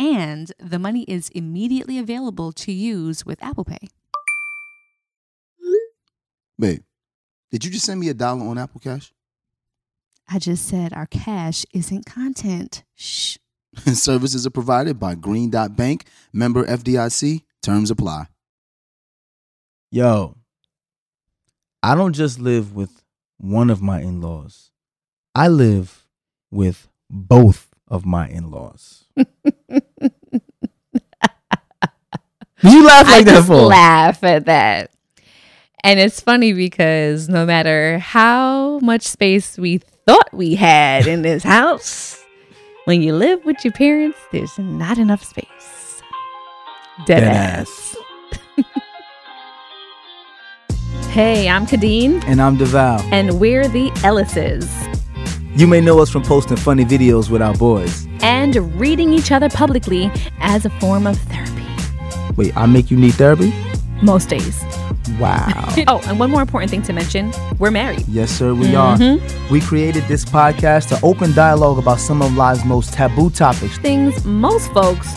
And the money is immediately available to use with Apple Pay. Babe, did you just send me a dollar on Apple Cash? I just said our cash isn't content. Shh. Services are provided by Green Dot Bank, member FDIC. Terms apply. Yo, I don't just live with one of my in laws, I live with both of my in laws. You laugh like I that just for? laugh at that. And it's funny because no matter how much space we thought we had in this house, when you live with your parents, there's not enough space. Dead, Dead ass. hey, I'm Khadeen, And I'm Devale. and we're the Ellises. You may know us from posting funny videos with our boys. And reading each other publicly as a form of therapy. Wait, I make you need therapy? Most days. Wow. Oh, and one more important thing to mention we're married. yes, sir, we are. Mhm. We created this podcast to open dialogue about some of life's most taboo topics Things most folks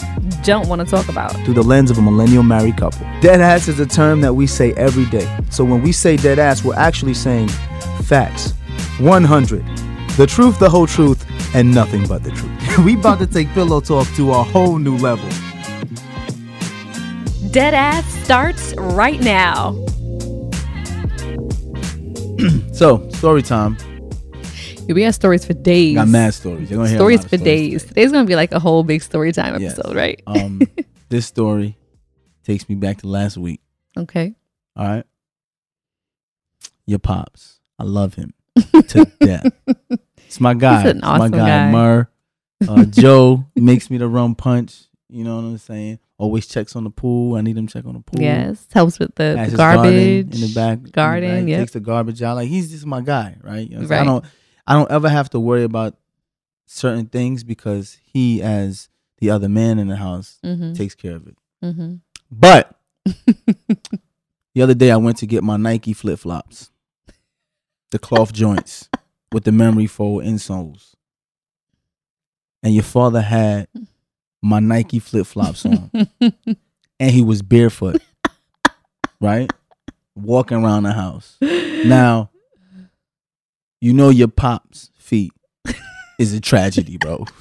don't want to talk about. through the lens of a millennial married couple. Dead ass is a term that we say every day. So when we say dead ass, we're actually saying facts. 100. The truth, the whole truth, and nothing but the truth. we about to take pillow talk to a whole new level. Dead ass starts right now. So, story time. We have stories for days. Got mad stories. You're gonna hear stories for stories days. today. Today's gonna be like a whole big story time Yes. episode, right? Um, this story takes me back to last week. Okay. All right. Your pops. I love him to death. It's my guy. He's an It's awesome my guy, guy. Murr. Uh, Joe makes me the rum punch. You know what I'm saying? Always checks on the pool. I need him to check on the pool. Yes. Helps with the, garbage in the back. Garden, yep. Takes the garbage out. Like he's just my guy, right? You know? Right. I don't. I don't ever have to worry about certain things because he, as the other man in the house, Mm-hmm. takes care of it. Mm-hmm. But the other day I went to get my Nike flip flops, the cloth joints with the memory foam insoles, and your father had my Nike flip flops on, and he was barefoot, right, walking around the house. Now, you know your pop's feet is a tragedy, bro.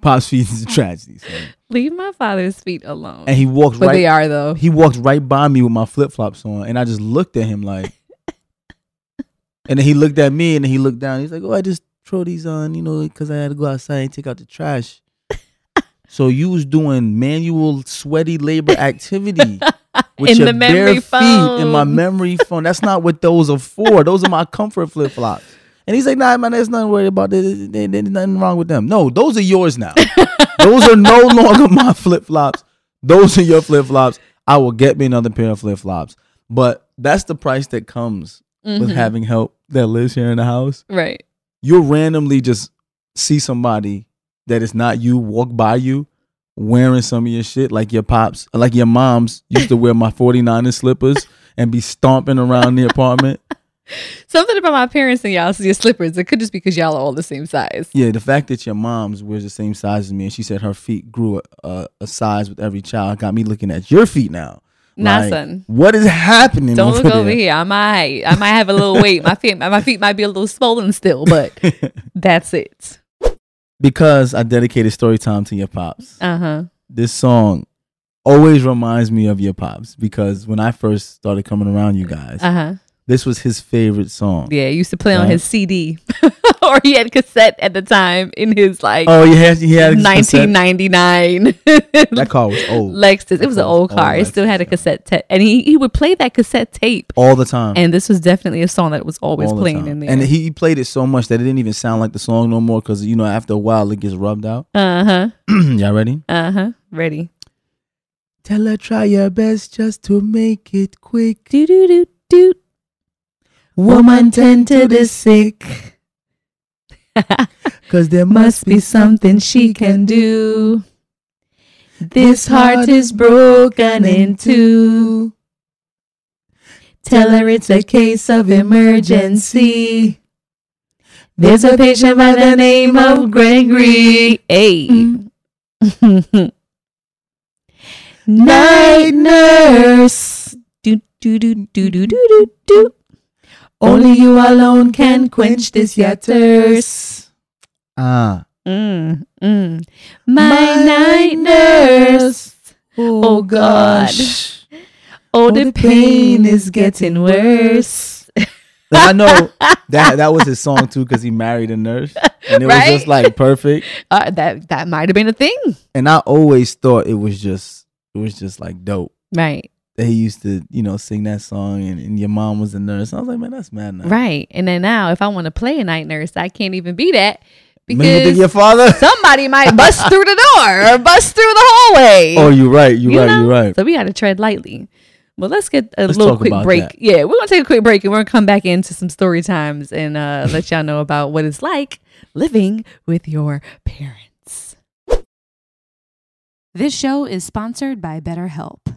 Pop's feet is a tragedy, son. Leave my father's feet alone. and he walked but right they are though. he walked right by me with my flip flops on, and I just looked at him like, and then he looked at me, and then he looked down. He's like, "Oh, I just throw these on, you know, because I had to go outside and take out the trash." so you was doing manual sweaty labor activity with In your the memory bare feet in my memory phone. That's not what those are for. Those are my comfort flip flops. And he's like, "Nah, man, there's nothing worried about. There- there- There's nothing wrong with them. No, those are yours now. those are no longer my flip flops. Those are your flip flops. I will get me another pair of flip flops. But that's the price that comes with Mhm. having help that lives here in the house. right. You'll randomly just see somebody that is not you walk by you wearing some of your shit, like your pops, like your moms used to wear my 49er slippers and be stomping around the apartment. Something about my parents and y'all's your slippers. It could just be because y'all are all the same size. Yeah, the fact that your mom's wears the same size as me, and she said her feet grew a, a, a size with every child, got me looking at your feet now. Nah, Like, son. What is happening? Don't look over here. I might, I might have a little weight. My feet, my feet might be a little swollen still, but that's it. because I dedicated story time to your pops. Uh huh. This song always reminds me of your pops because when I first started coming around you guys, Uh huh. This was his favorite song. Yeah, he used to play on his CD, or he had cassette at the time in his like Oh, he had he had 1999 That car was old Lexus. It was an Old- car. it still had a cassette tape, and he he would play that cassette tape. all the time. And this was definitely a song that was always all playing time. in there. And he played it so much that it didn't even sound like the song no more because you know after a while it gets rubbed out. uh huh. Y'all ready? Uh huh. Ready. Tell her try your best just to make it quick. Do do do do. Woman tend to the sick. Cause there Must be something she can do. This heart is broken in two. Tell her it's a case of emergency. There's a patient by the name of Gregory. Hey. Night nurse. Do do do do do do do do. Only you alone can quench this your thirst. Ah. Mm, mm. My, night nurse. Oh, God. Oh, the pain is getting worse. I know that that was his song too because he married a nurse and it Right? was just like perfect. Uh, that that might have been a thing, And I always thought it was just it was just like dope. right? That he used to, you know, sing that song and, and your mom was a nurse. I was like, man, that's mad nice. Right. And then now, if I want to play a night nurse, I can't even be that Maybe because your father? somebody might bust through the door or bust through the hallway. oh, you're right. You're You right. know? You're right. So we got to tread lightly. Well, let's get a Let's little quick break. that. Yeah, we're gonna take a quick break and we're gonna come back into some story times and uh, let y'all know about what it's like living with your parents. This show is sponsored by BetterHelp.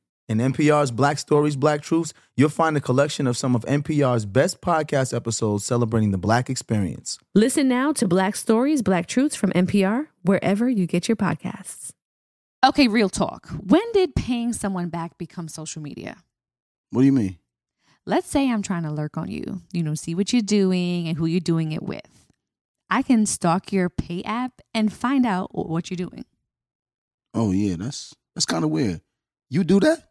In NPR's Black Stories, Black Truths, you'll find a collection of some of NPR's best podcast episodes celebrating the black experience. Listen now to Black Stories, Black Truths from NPR, wherever you get your podcasts. Okay, real talk. When did paying someone back become social media? What do you mean? Let's say I'm trying to lurk on you, you know, see what you're doing and who you're doing it with. I can stalk your pay app and find out what you're doing. Oh yeah, that's that's kind of weird. You do that?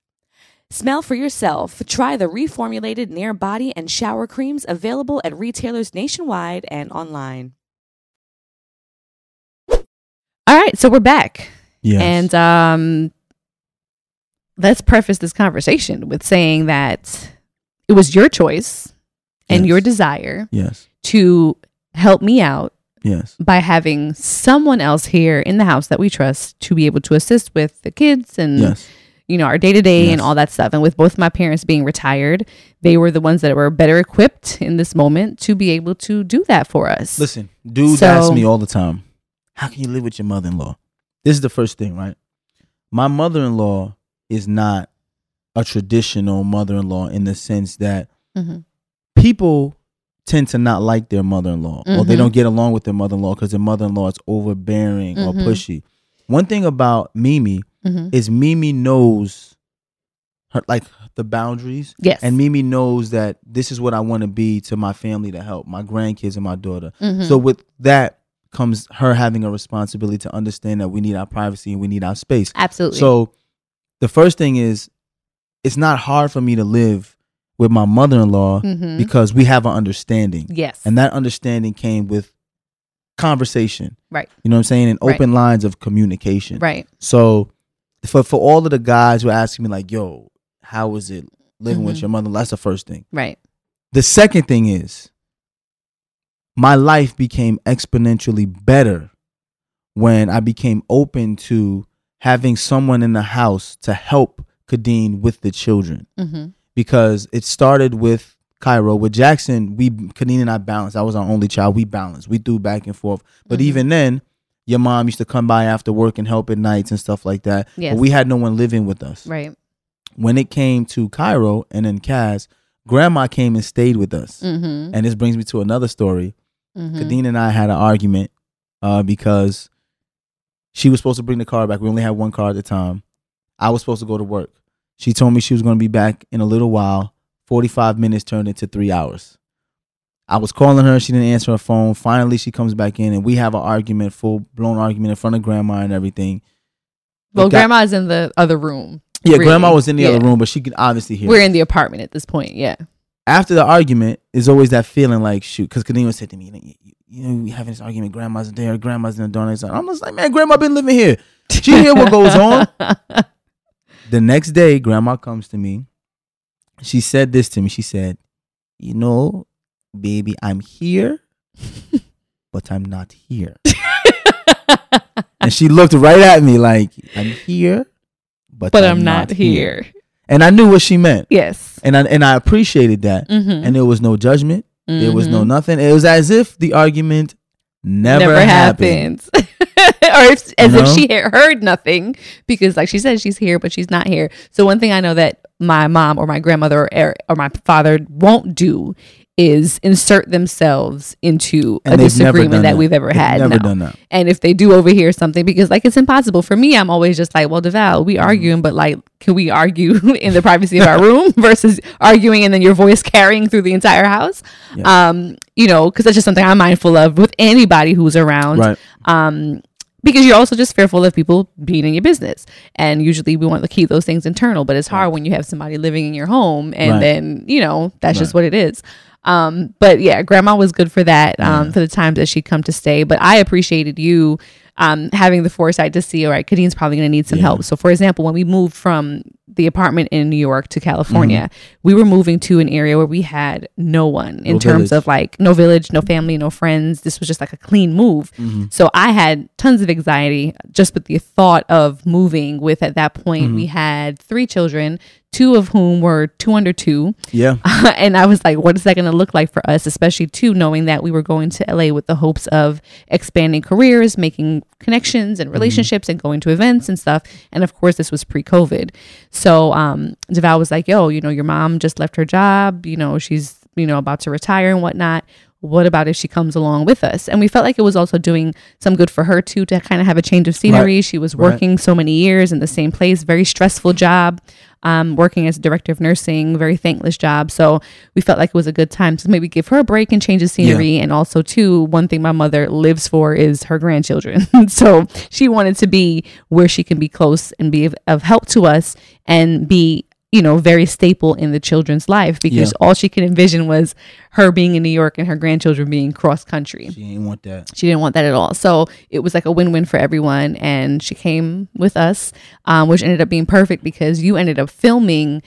Smell for yourself. Try the reformulated Nair body and shower creams available at retailers nationwide and online. All right, so we're back. Yes. And um let's preface this conversation with saying that it was your choice and Yes. your desire yes. to help me out Yes. by having someone else here in the house that we trust to be able to assist with the kids and Yes. You know our day to day and all that stuff and with both my parents being retired they were the ones that were better equipped in this moment to be able to do that for us Listen, dudes So- ask me all the time, how can you live with your mother in law? This is the first thing, right? My mother in law is not a traditional mother in law in the sense that Mhm. people tend to not like their mother in law or they Mhm. don't get along with their mother in law because their mother in law is overbearing or Mhm. pushy. One thing about Mimi Mhm. is Mimi knows her like the boundaries yes and Mimi knows that this is what I want to be to my family to help my grandkids and my daughter. Mhm. So with that comes her having a responsibility to understand that we need our privacy and we need our space. absolutely So the first thing is it's not hard for me to live with my mother-in-law Mhm. because we have an understanding. yes And that understanding came with conversation. Right. You know what I'm saying? And Right. open lines of communication. right So for for all of the guys who are asking me like, "Yo, how is it living with Mhm. your mother?" That's the first thing. right The second thing is my life became exponentially better when I became open to having someone in the house to help Khadeen with the children hmm because it started with Cairo. With Jackson, we Khadeen and I balanced. I was our only child. We balanced. We threw back and forth. But Mhm. even then, your mom used to come by after work and help at nights and stuff like that. Yes. But we had no one living with us right when it came to Cairo and then Kaz, grandma came and stayed with us. mm-hmm. And this brings me to another story. mm-hmm. Khadeen and I had an argument uh, because she was supposed to bring the car back. We only had one car at the time. I was supposed to go to work. She told me she was going to be back in a little while. 45 minutes turned into three hours. I was calling her. She didn't answer her phone. Finally, she comes back in and we have an argument, full blown argument in front of grandma and everything. well got- grandma's in the other room Yeah, really. grandma was in the Yeah. other room, but she could obviously hear. we're us. in the apartment at this point yeah after the argument is always that feeling like shoot because Khadeen said to me you, you, you know we having this argument grandma's there grandma's in the door and I'm just like man grandma been living here she hear what goes on the next day grandma comes to me she said this to me she said you know baby I'm here but I'm not here and she looked right at me like I'm here but, but i'm not here and I knew what she meant yes and I and I appreciated that mm-hmm. and there was no judgment. There was no Mhm. nothing. It was as if the argument never, happened. happens. or if, as if she heard nothing because like she said she's here but she's not here so one thing i know that my mom or my grandmother or, or my father won't do is insert themselves into a And they've disagreement that, that. we've ever They've had never no. done that. and if they do overhear something because like it's impossible for me i'm always just like well devale we Mm-hmm. arguing but like can we argue in the privacy of our room versus arguing and then your voice carrying through the entire house Yeah. um you know because that's just something i'm mindful of with anybody who's around Right. um because you're also just fearful of people being in your business and usually we want to keep those things internal but it's hard when you have somebody living in your home and Right. then you know that's just what it is um but yeah grandma was good for that um Yeah. for the times that she'd come to stay but i appreciated you um having the foresight to see all right Khadeen's probably going to need some Yeah. help so for example when we moved from the apartment in New York to California, we were moving to an area where we had no one in No terms village. of like no village, no family, no friends. This was just like a clean move. Mm-hmm. So I had tons of anxiety just with the thought of moving. With at that point, Mm-hmm. we had three children, two of whom were two under two. Yeah. and I was like, what is that going to look like for us, especially too, knowing that we were going to LA with the hopes of expanding careers, making connections and relationships, and going to events and stuff. And of course, this was pre COVID. So um, Devale was like, yo, you know, your mom just left her job. You know, she's, you know, about to retire and whatnot. What about if she comes along with us? And we felt like it was also doing some good for her too to kind of have a change of scenery. She was Right. working so many years in the same place, very stressful job um, working as a director of nursing, very thankless job. So we felt like it was a good time to maybe give her a break and change the scenery. And also, too, one thing my mother lives for is her grandchildren. so she wanted to be where she can be close and be of, of help to us and be you know very staple in the children's life because all she could envision was her being in New York and her grandchildren being cross country She ain't want that. she didn't want that at all. So it was like a win win for everyone. And she came with us, um, which ended up being perfect because you ended up filming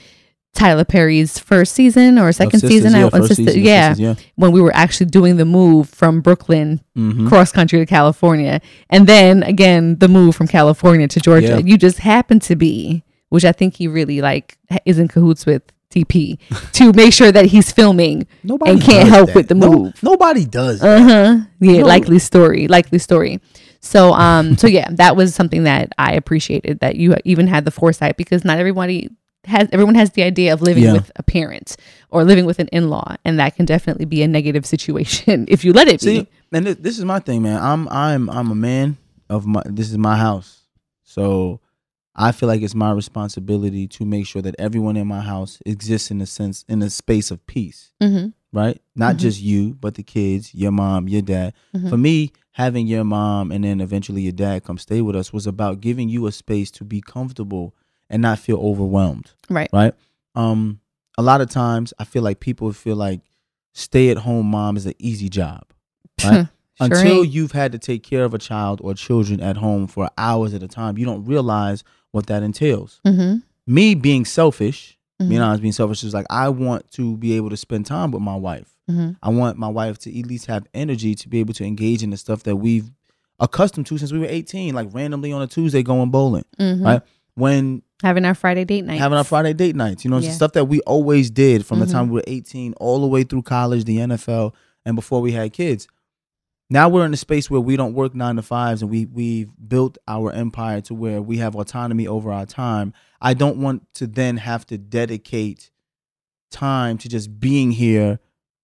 Tyler Perry's first season or second Sisters, season. yeah, I- first Sister- season yeah, Sisters, when we were actually doing the move from Brooklyn Mhm. cross country to California. And then again, the move from California to Georgia. Yeah. You just happened to be, which I think he really like is in cahoots with TP to make sure that he's filming Nobody and can't help that. with the No- move. nobody does. Uh huh. Yeah, No. likely story. Likely story. So um so yeah, that was something that I appreciated that you even had the foresight because not everybody has everyone has the idea of living Yeah. with a parent or living with an in-law and that can definitely be a negative situation if you let it be. See, be. and this, this is my thing, man. I'm I'm I'm a man of my. This is my house, so I feel like it's my responsibility to make sure that everyone in my house exists in a sense in a space of peace, Mm-hmm. right? Not Mhm. just you, but the kids, your mom, your dad. Mhm. For me, having your mom and then eventually your dad come stay with us was about giving you a space to be comfortable and not feel overwhelmed Right. right? Um, a lot of times I feel like people feel like stay at home mom is an easy job, right? Sure Until ain't. you've had to take care of a child or children at home for hours at a time, you don't realize what that entails. Mm-hmm. Me being selfish, Mhm. being honest, being selfish is like I want to be able to spend time with my wife. Mm-hmm. I want my wife to at least have energy to be able to engage in the stuff that we've accustomed to since we were 18, like randomly on a Tuesday going bowling, Mm-hmm. right? When Having our Friday date night. having our Friday date nights. You know, Yeah. stuff that we always did from the time we were 18 all the way through college, the NFL, and before we had kids. Now we're in a space where we don't work nine to fives and we we've built our empire to where we have autonomy over our time. I don't want to then have to dedicate time to just being here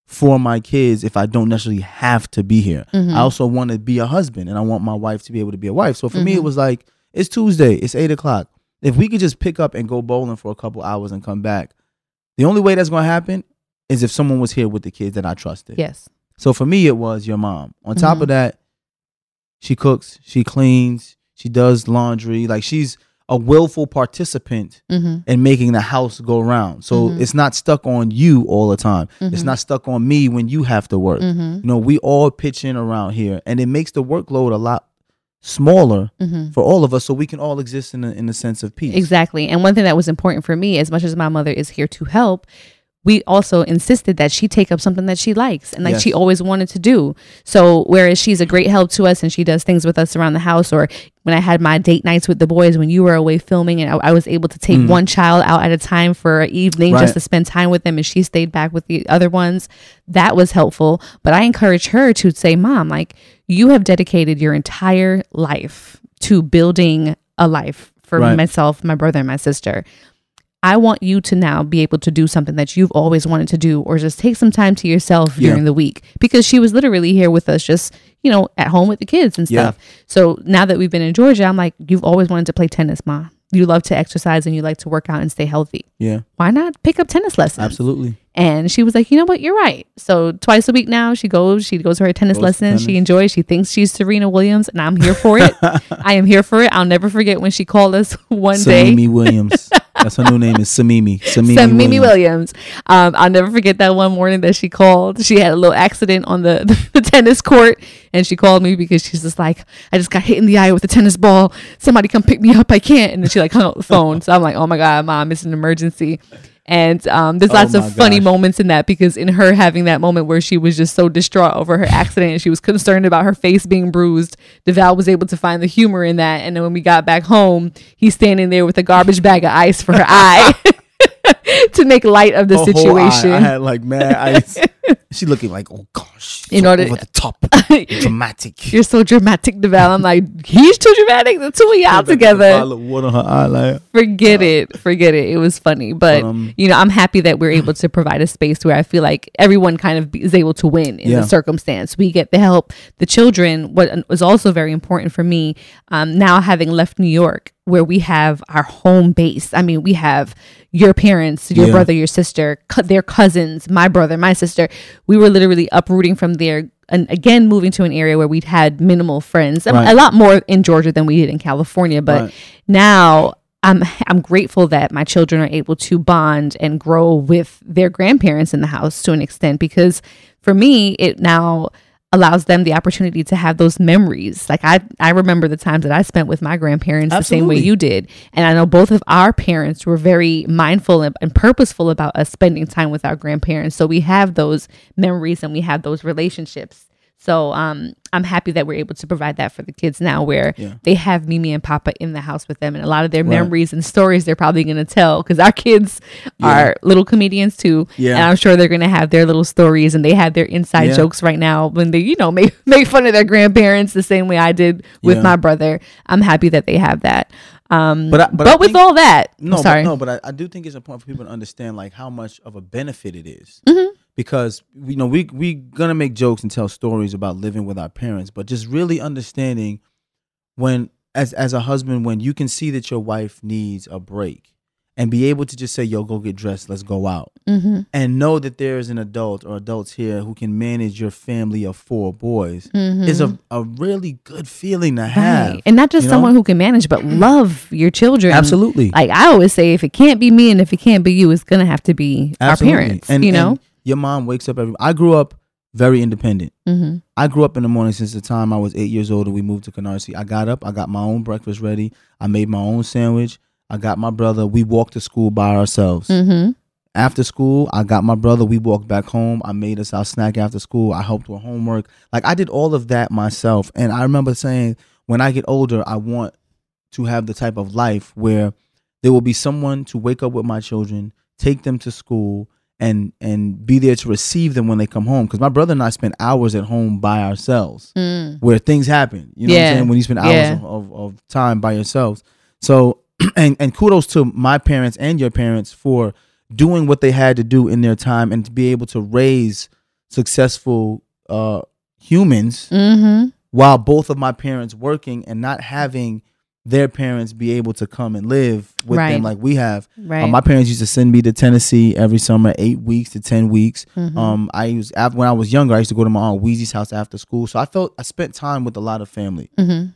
for my kids if I don't necessarily have to be here. Mhm. I also want to be a husband and I want my wife to be able to be a wife. So for me, it Mhm. was like, it's Tuesday, it's eight o'clock. If we could just pick up and go bowling for a couple hours and come back, the only way that's going to happen is if someone was here with the kids that I trusted. Yes. So for me, it was your mom. On top Mhm. of that, she cooks, she cleans, she does laundry. Like she's a willful participant Mm-hmm. in making the house go round. So Mhm. it's not stuck on you all the time. It's Mhm. not stuck on me when you have to work. Mm-hmm. You know, we all pitch in around here, and it makes the workload a lot smaller Mm-hmm. for all of us, so we can all exist in a, in a sense of peace. Exactly. And one thing that was important for me, as much as my mother is here to help, we also insisted that she take up something that she likes and like Yes. she always wanted to do. So whereas she's a great help to us and she does things with us around the house, or when I had my date nights with the boys when you were away filming and I, I was able to take Mhm. one child out at a time for an evening Right. just to spend time with them and she stayed back with the other ones, that was helpful. But I encourage her to say, Mom, like you have dedicated your entire life to building a life for Right. myself, my brother, and my sister. I want you to now be able to do something that you've always wanted to do, or just take some time to yourself Yeah. during the week. Because she was literally here with us, just, you know, at home with the kids and Yeah. stuff. So now that we've been in Georgia, I'm like, you've always wanted to play tennis, Ma. You love to exercise and you like to work out and stay healthy. Yeah, Why not pick up tennis lessons? absolutely. And she was like, you know what? You're right. So twice a week now, she goes. She goes to her tennis Goes lessons. She enjoys. She thinks she's Serena Williams, and I'm here for it. I am here for it. I'll never forget when she called us one day. Salimi Williams. That's her new name is Samimi. Samimi, Sam Mimi Williams. Williams. Um, I'll never forget that one morning that she called. She had a little accident on the, the tennis court, and she called me because she's just like, I just got hit in the eye with a tennis ball. Somebody come pick me up. I can't. And then she like hung up the phone. So I'm like, oh my god, mom, it's an emergency. And um, there's Oh lots of funny gosh. moments in that because in her having that moment where she was just so distraught over her accident and she was concerned about her face being bruised, Devale was able to find the humor in that. And then when we got back home, he's standing there with a garbage bag of ice for her eye to make light of the eye, situation. I had like mad ice. she looking like, oh gosh, so order- over the top, dramatic. You're so dramatic, Devale. I'm like, he's too dramatic. The two of y'all together. Water on her eye, like, Forget it. Forget it. It was funny. But, Um, you know, I'm happy that we're able to provide a space where I feel like everyone kind of is able to win in Yeah. the circumstance. We get the help. The children, what was also very important for me, um, now having left New York, where we have our home base. I mean, we have your parents, your Yeah. brother, your sister, their cousins, my brother, my sister. We were literally uprooting from there and again moving to an area where we'd had minimal friends. Right. A lot more in Georgia than we did in California, but Right. now I'm I'm grateful that my children are able to bond and grow with their grandparents in the house to an extent because for me it now allows them the opportunity to have those memories. Like I I remember the times that I spent with my grandparents the same way you did. And I know both of our parents were very mindful and, and purposeful about us spending time with our grandparents. So we have those memories and we have those relationships. So um, I'm happy that we're able to provide that for the kids now, where Yeah. they have Mimi and Papa in the house with them, and a lot of their Right. memories and stories they're probably going to tell because our kids are little comedians too, Yeah. and I'm sure they're going to have their little stories and they have their inside Yeah. jokes right now when they, you know, make make fun of their grandparents the same way I did with Yeah. my brother. I'm happy that they have that. Um, But I- but but with think- all that, No, I'm sorry, But, no, but I, I do think it's important for people to understand like how much of a benefit it is. Mm-hmm. Because you know we we gonna make jokes and tell stories about living with our parents, but just really understanding when as as a husband when you can see that your wife needs a break and be able to just say yo go get dressed let's go out mm-hmm. and know that there is an adult or adults here who can manage your family of four boys is a, a really good feeling to have Mm-hmm. Right. And not just you know? someone who can manage, but love your children. Absolutely. Like I always say, if it can't be me and if it can't be you, it's gonna have to be Absolutely. our parents. And, you know. and your mom wakes up every. I grew up very independent. mm-hmm. I grew up in the morning since the time I was eight years old and we moved to Canarsie. I got up, I got my own breakfast ready, I made my own sandwich, I got my brother. We walked to school by ourselves. Mm-hmm. After school, I got my brother. We walked back home. I made us our snack after school. I helped with homework. Like I did all of that myself. And I remember saying, when I get older, I want to have the type of life where there will be someone to wake up with my children, take them to school, and and be there to receive them when they come home. Because my brother and I spent hours at home by ourselves, where things happen. You know what I'm saying? When you spend hours Yeah. of, of, of time by yourselves. So and and kudos to my parents and your parents for doing what they had to do in their time and to be able to raise successful uh humans Mm-hmm. while both of my parents working and not having their parents be able to come and live with Right. them like we have. Right. Uh, my parents used to send me to Tennessee every summer, eight weeks to ten weeks. Mhm. Um, I used when I was younger, I used to go to my aunt Weezy's house after school, so I felt I spent time with a lot of family. mm-hmm.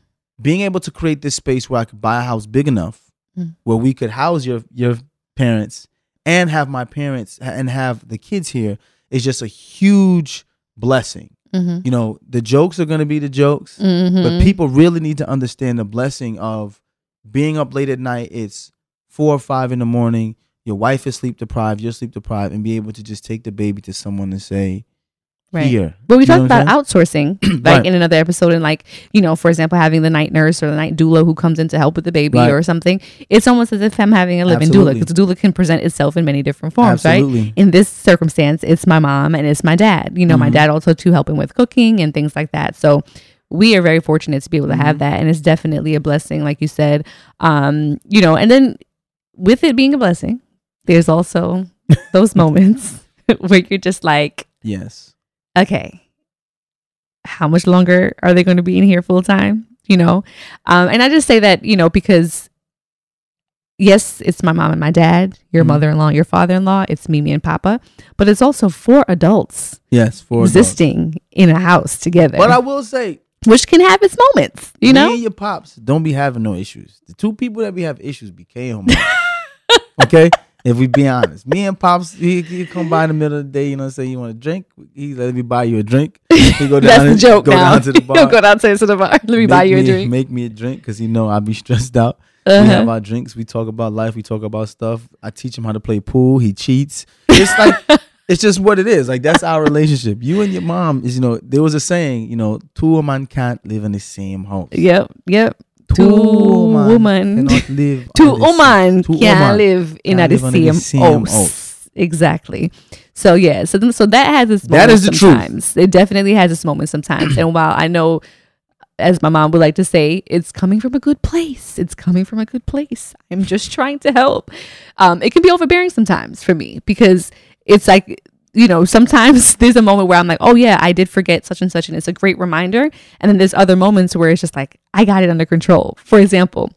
Being able to create this space where I could buy a house big enough Mm. where we could house your your parents and have my parents and have the kids here is just a huge blessing. Mm-hmm. You know, the jokes are going to be the jokes. Mm-hmm. But people really need to understand the blessing of being up late at night. It's four or five in the morning. Your wife is sleep deprived. You're sleep deprived, and be able to just take the baby to someone and say, Right. "Here." But we talked about outsourcing, like Right. in another episode, and like you know, for example, having the night nurse or the night doula who comes in to help with the baby Right. or something. It's almost as if I'm having a living doula because the doula can present itself in many different forms, Absolutely. right? In this circumstance, it's my mom and it's my dad. You know, my Mhm. dad also too helping with cooking and things like that. So we are very fortunate to be able to have Mhm. that, and it's definitely a blessing, like you said. Um, you know, and then with it being a blessing, there's also those moments where you're just like, Yes. Okay, how much longer are they going to be in here full time? You know, um, and I just say that you know because yes, it's my mom and my dad, your Mhm. mother-in-law, your father-in-law, it's Mimi and Papa, but it's also four adults Yes. For adults. existing in a house together, But I will say, which can have its moments. You me know, and your pops don't be having no issues. The two people that we have issues be K and Okay. If we be honest, me and pops, he, he come by in the middle of the day, you know, say you want a drink. He let me buy you a drink. He go down, That's the joke go now. down to the bar. He'll go downstairs to the bar. Let me make buy you a drink. Make me a drink because you know I be stressed out. We Uh-huh. have our drinks. We talk about life. We talk about stuff. I teach him how to play pool. He cheats. It's like it's just what it is. Like that's our relationship. You and your mom is, you know, there was a saying, you know, two women can't live in the same house. Yep, yep. Two woman woman, cannot live. two on the woman two can't woman live in can't the live the same same house. house. Exactly. So yeah, so then- so that has its That moments is the truth. It definitely has its moments sometimes. and while I know, as my mom would like to say, it's coming from a good place. It's coming from a good place. I'm just trying to help. Um, it can be overbearing sometimes for me because it's like you know sometimes there's a moment where I'm like, oh yeah, I did forget such and such, and it's a great reminder. And then there's other moments where it's just like I got it under control. For example,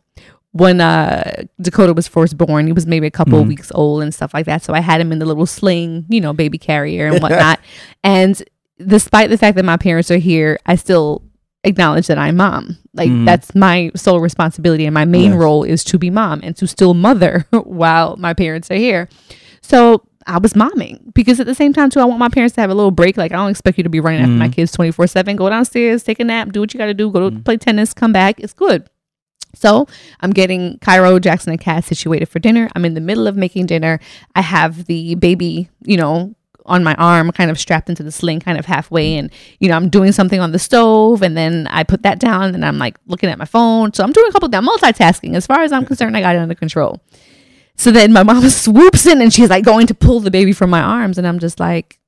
when uh Dakota was first born, he was maybe a couple Mhm. weeks old and stuff like that. So I had him in the little sling, you know, baby carrier and whatnot. and despite the fact that my parents are here, I still acknowledge that I'm mom. Like Mhm. that's my sole responsibility and my main Yes. role is to be mom and to still mother while my parents are here. So I was momming because at the same time too, I want my parents to have a little break. Like I don't expect you to be running after my Mhm. kids twenty four seven. Go downstairs, take a nap, do what you got to do. Go to Mhm. play tennis, come back. It's good. So I'm getting Cairo, Jackson, and Cass situated for dinner. I'm in the middle of making dinner. I have the baby, you know, on my arm, kind of strapped into the sling, kind of halfway. And, you know, I'm doing something on the stove and then I put that down and I'm like looking at my phone. So I'm doing a couple, I'm multitasking. As far as I'm concerned, I got it under control. So then my mom swoops in and she's like going to pull the baby from my arms. And I'm just like,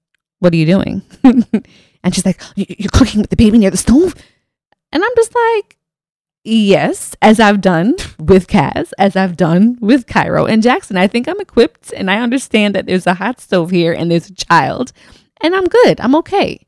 what are you doing? and she's like, "You- you're cooking with the baby near the stove? And I'm just like, yes, as I've done with Kaz, as I've done with Cairo and Jackson. I think I'm equipped and I understand that there's a hot stove here and there's a child and I'm good. I'm okay.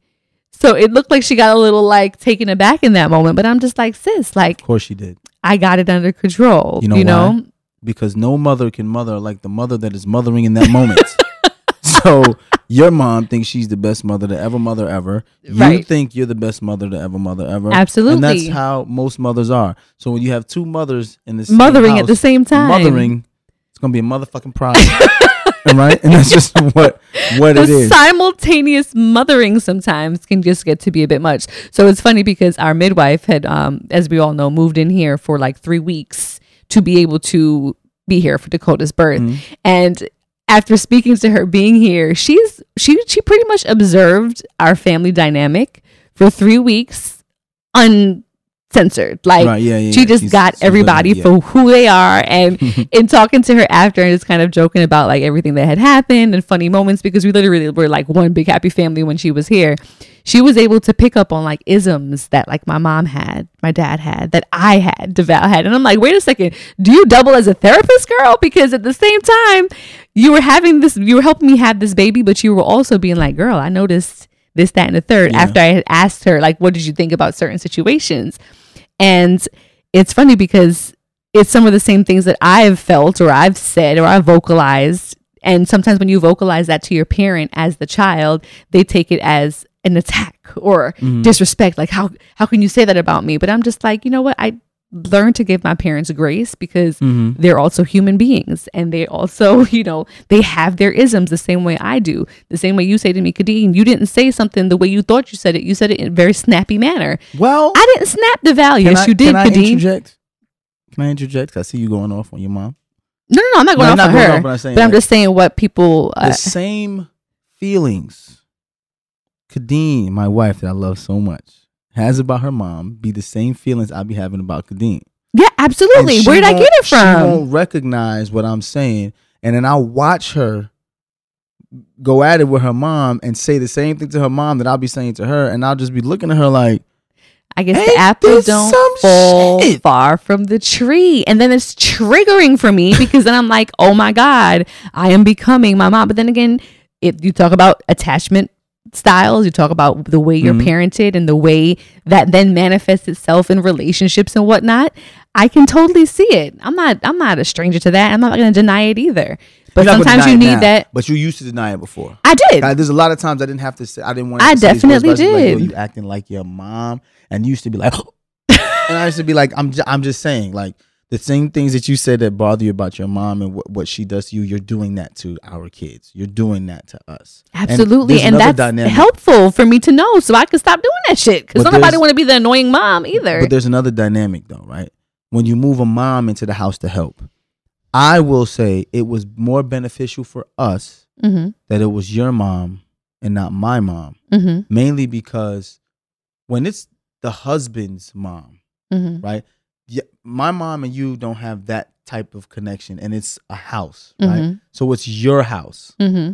So it looked like she got a little like taken aback in that moment, but I'm just like, sis, like Of course she did. I got it under control. You know you know? Because no mother can mother like the mother that is mothering in that moment. so your mom thinks she's the best mother to ever mother ever. You Right. think you're the best mother to ever mother ever. Absolutely. And that's how most mothers are. So when you have two mothers in the same Mothering at the same time. mothering, it's gonna be a motherfucking problem. right? And that's just what what it the is. simultaneous mothering sometimes can just get to be a bit much. So it's funny because our midwife had, um, as we all know, moved in here for like three weeks to be able to be here for Dakota's birth. Mhm. And after speaking to her being here, she's she she pretty much observed our family dynamic for three weeks uncensored. Like right, yeah, yeah. she just got everybody yeah. for who they are and in talking to her after and just kind of joking about like everything that had happened and funny moments because we literally were like one big happy family when she was here she was able to pick up on like isms that like my mom had my dad had that i had devale had and i'm like wait a second do you double as a therapist girl because at the same time you were having this you were helping me have this baby but you were also being like girl i noticed this that and the third Yeah. after i had asked her like what did you think about certain situations and it's funny because it's some of the same things that I've felt or I've said or I've vocalized. And sometimes when you vocalize that to your parent as the child, they take it as an attack or Mhm. disrespect. Like how how can you say that about me? But I'm just like, you know what? I learned to give my parents grace because Mhm. they're also human beings and they also, you know, they have their isms the same way I do. The same way you say to me, Khadeen, you didn't say something the way you thought you said it. You said it in a very snappy manner. Well, I didn't snap the value. can Yes, I, you did, can I interject? Can I interject? I see you going off on your mom. No, no, no, I'm not going No, off not on going her. off, but I'm saying but I'm just saying what people. Uh, the same feelings Khadeen, my wife that I love so much, has about her mom be the same feelings I be having about Khadeen. yeah, absolutely. Where did I get it from? She won't recognize what I'm saying, and then I'll watch her go at it with her mom and say the same thing to her mom that I'll be saying to her, and I'll just be looking at her like, I guess the apple don't fall shit? far from the tree, and then it's triggering for me because then I'm like, oh my god, I am becoming my mom. But then again, if you talk about attachment styles, you talk about the way you're Mhm. parented and the way that then manifests itself in relationships and whatnot. I can totally see it. I'm not. I'm not a stranger to that. I'm not going to deny it either. But You're not gonna sometimes you need now, that. But you used to deny it before. I did. God, there's a lot of times I didn't have to say. I didn't want. I to say these words, definitely was like, Yo, did. you acting like your mom, and you used to be like, and I used to be like, I'm, ju- I'm just saying, like, the same things that you said that bother you about your mom and what, what she does to you, you're doing that to our kids. You're doing that to us. Absolutely, there's and, that's dynamic. helped for me to know, so I can stop doing that shit. Because nobody want to be the annoying mom either. But there's another dynamic though, right? When you move a mom into the house to help, I will say it was more beneficial for us mm-hmm, that it was your mom and not my mom, mm-hmm, mainly because when it's the husband's mom, mm-hmm. right? My mom and you don't have that type of connection, and it's a house, right? Mhm. So it's your house. Mm-hmm.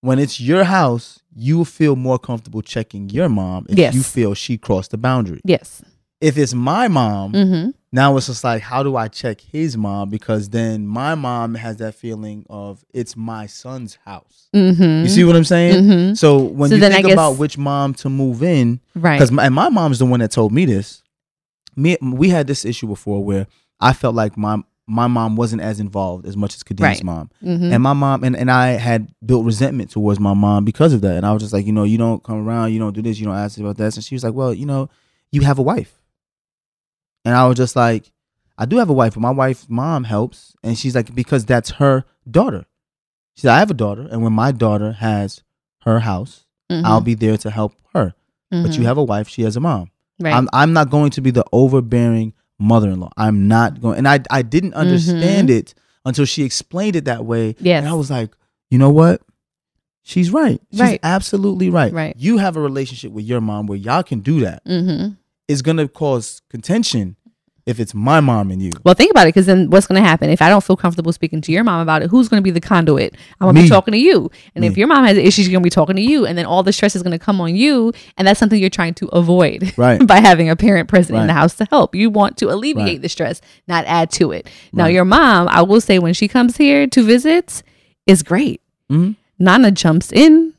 When it's your house, you feel more comfortable checking your mom if Yes. you feel she crossed the boundary. Yes. If it's my mom, Mm-hmm. now it's just like, how do I check his mom? Because then my mom has that feeling of it's my son's house. Mm-hmm. You see what I'm saying? Mm-hmm. So when So you think guess- about which mom to move in, Right. because my, and my mom's the one that told me this. Me, we had this issue before where I felt like my my mom wasn't as involved as much as Khadeen's Right. mom, Mm-hmm. and my mom and, and I had built resentment towards my mom because of that. And I was just like, you know, you don't come around, you don't do this, you don't ask about that. And she was like, well, you know, you have a wife, and I was just like, I do have a wife, but my wife's mom helps, and she's like, because that's her daughter. She said, I have a daughter, and when my daughter has her house, Mm-hmm. I'll be there to help her. But you have a wife, she has a mom. Right. I'm I'm not going to be the overbearing mother-in-law. I'm not going and I I didn't understand it until she explained it that way. Mm-hmm. Yes. And I was like, you know what? She's right. She's Right. absolutely right. Right. You have a relationship with your mom where y'all can do that. mm-hmm. It's gonna cause contention if it's my mom and you. Well, think about it, because then what's going to happen if I don't feel comfortable speaking to your mom about it? Who's going to be the conduit? I'm going to be talking to you, and if your mom has issues, you're going to be talking to you, and then all the stress is going to come on you, and that's something you're trying to avoid Right. by having a parent present in the house to help. You want to alleviate Right. the stress, not add to it. Now, your mom, I will say, when she comes here to visit, is great. Mhm. Nana jumps in.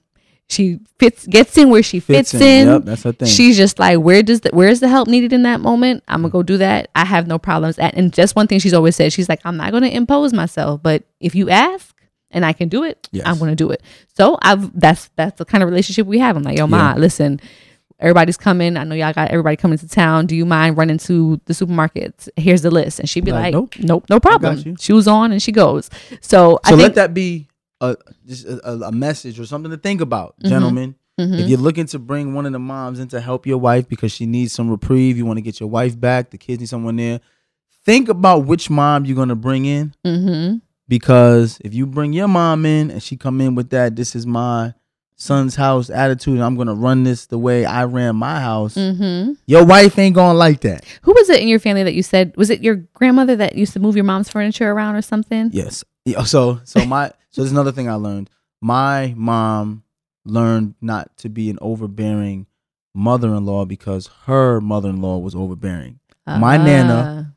She fits, gets in where she fits, in. Yep, that's her thing. She's just like, where does the where's the help needed in that moment? I'm gonna go do that. I have no problems. At, and just one thing she's always said, she's like, I'm not gonna impose myself, but if you ask and I can do it, Yes. I'm gonna do it. So I've that's that's the kind of relationship we have. I'm like, yo, ma, Yeah. listen, everybody's coming. I know y'all got everybody coming to town. Do you mind running to the supermarkets? Here's the list, and she'd be Like, like, nope. nope, no problem. you. Shoes on, and she goes. So, I think let that be a just a, a- message or something to think about, Mhm. gentlemen. Mhm. If you're looking to bring one of the moms in to help your wife because she needs some reprieve, you want to get your wife back, the kids need someone there. Think about which mom you're gonna bring in Mhm. because if you bring your mom in and she come in with that, this is my son's house attitude, I'm gonna run this the way I ran my house. Mhm. Your wife ain't gonna like that. Who was it in your family that you said was it your grandmother that used to move your mom's furniture around or something? Yes. Yeah, so so my so there's another thing I learned. My mom learned not to be an overbearing mother-in-law because her mother-in-law was overbearing. My nana-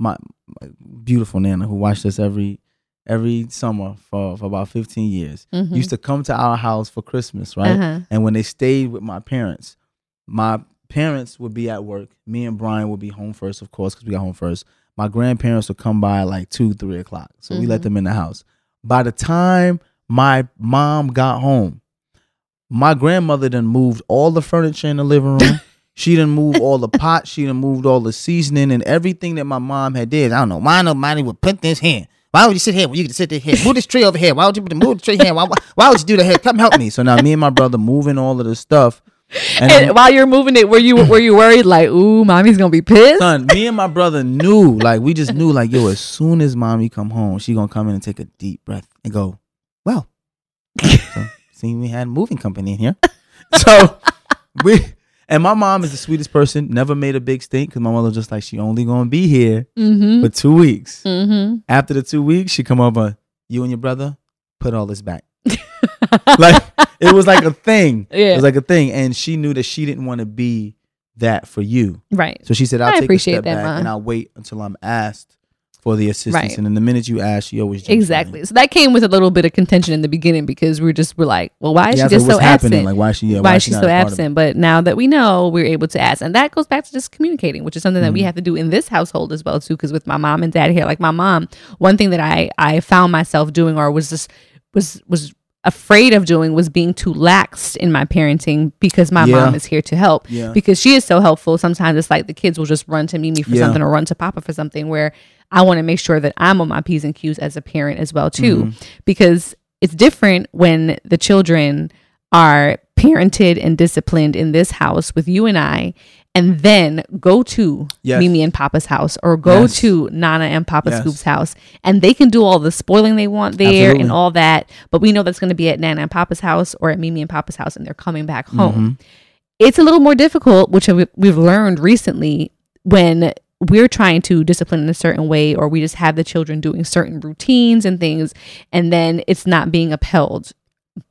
My, my beautiful nana who watched us every every summer for, for about 15 years Mhm. used to come to our house for Christmas, right? Uh-huh. And when they stayed with my parents, my parents would be at work. Me and Brian would be home first, of course, because we got home first. My grandparents would come by like two, three o'clock. So we let Mhm. them in the house. By the time my mom got home, my grandmother done moved all the furniture in the living room. she didn't move all the pots. She done moved all the seasoning and everything that my mom had did. I don't know. Why nobody would put this here? Why would you sit here when you could sit there here? Move this tree over here. Why would you put the move the tree here? Why, why, why would you do that here? Come help me. So now me and my brother moving all of this stuff. And, And while you're moving it, were you were you worried like, ooh, mommy's gonna be pissed? son, me and my brother knew, like we just knew, like, yo, as soon as mommy come home, she gonna come in and take a deep breath and go, well, so, see, we had a moving company in here. So we and my mom is the sweetest person, never made a big stink because my mother was just like, she only gonna be here Mm-hmm. for two weeks. Mm-hmm. After the two weeks, she come over, you and your brother, put all this back. like it was like a thing. Yeah. It was like a thing. And she knew that she didn't want to be that for you. right. So she said, I'll I take a appreciate step that, back and I'll wait until I'm asked for the assistance. Right. And then the minute you ask, she always jumps right in. Exactly. So that came with a little bit of contention in the beginning because we were just we're like, well, why is Yeah, she so just what's so happening? absent? Like why is she yeah, why, is she she so a part of it? absent? But now that we know, we're able to ask, and that goes back to just communicating, which is something that we Mhm. have to do in this household as well too. Because with my mom and dad here, like my mom, one thing that I I found myself doing or was just was was afraid of doing was being too lax in my parenting because my Yeah. mom is here to help Yeah. because she is so helpful. Sometimes it's like the kids will just run to Mimi for Yeah. something or run to Papa for something. Where I want to make sure that I'm on my P's and Q's as a parent as well too, Mhm. because it's different when the children are parented and disciplined in this house with you and I, and then go to Yes. Mimi and Papa's house or go Yes. to Nana and Papa Yes. Scoop's house, and they can do all the spoiling they want there Absolutely. and all that. But we know that's going to be at Nana and Papa's house or at Mimi and Papa's house, and they're coming back home Mhm. it's a little more difficult, which we've learned recently when we're trying to discipline in a certain way, or we just have the children doing certain routines and things, and then it's not being upheld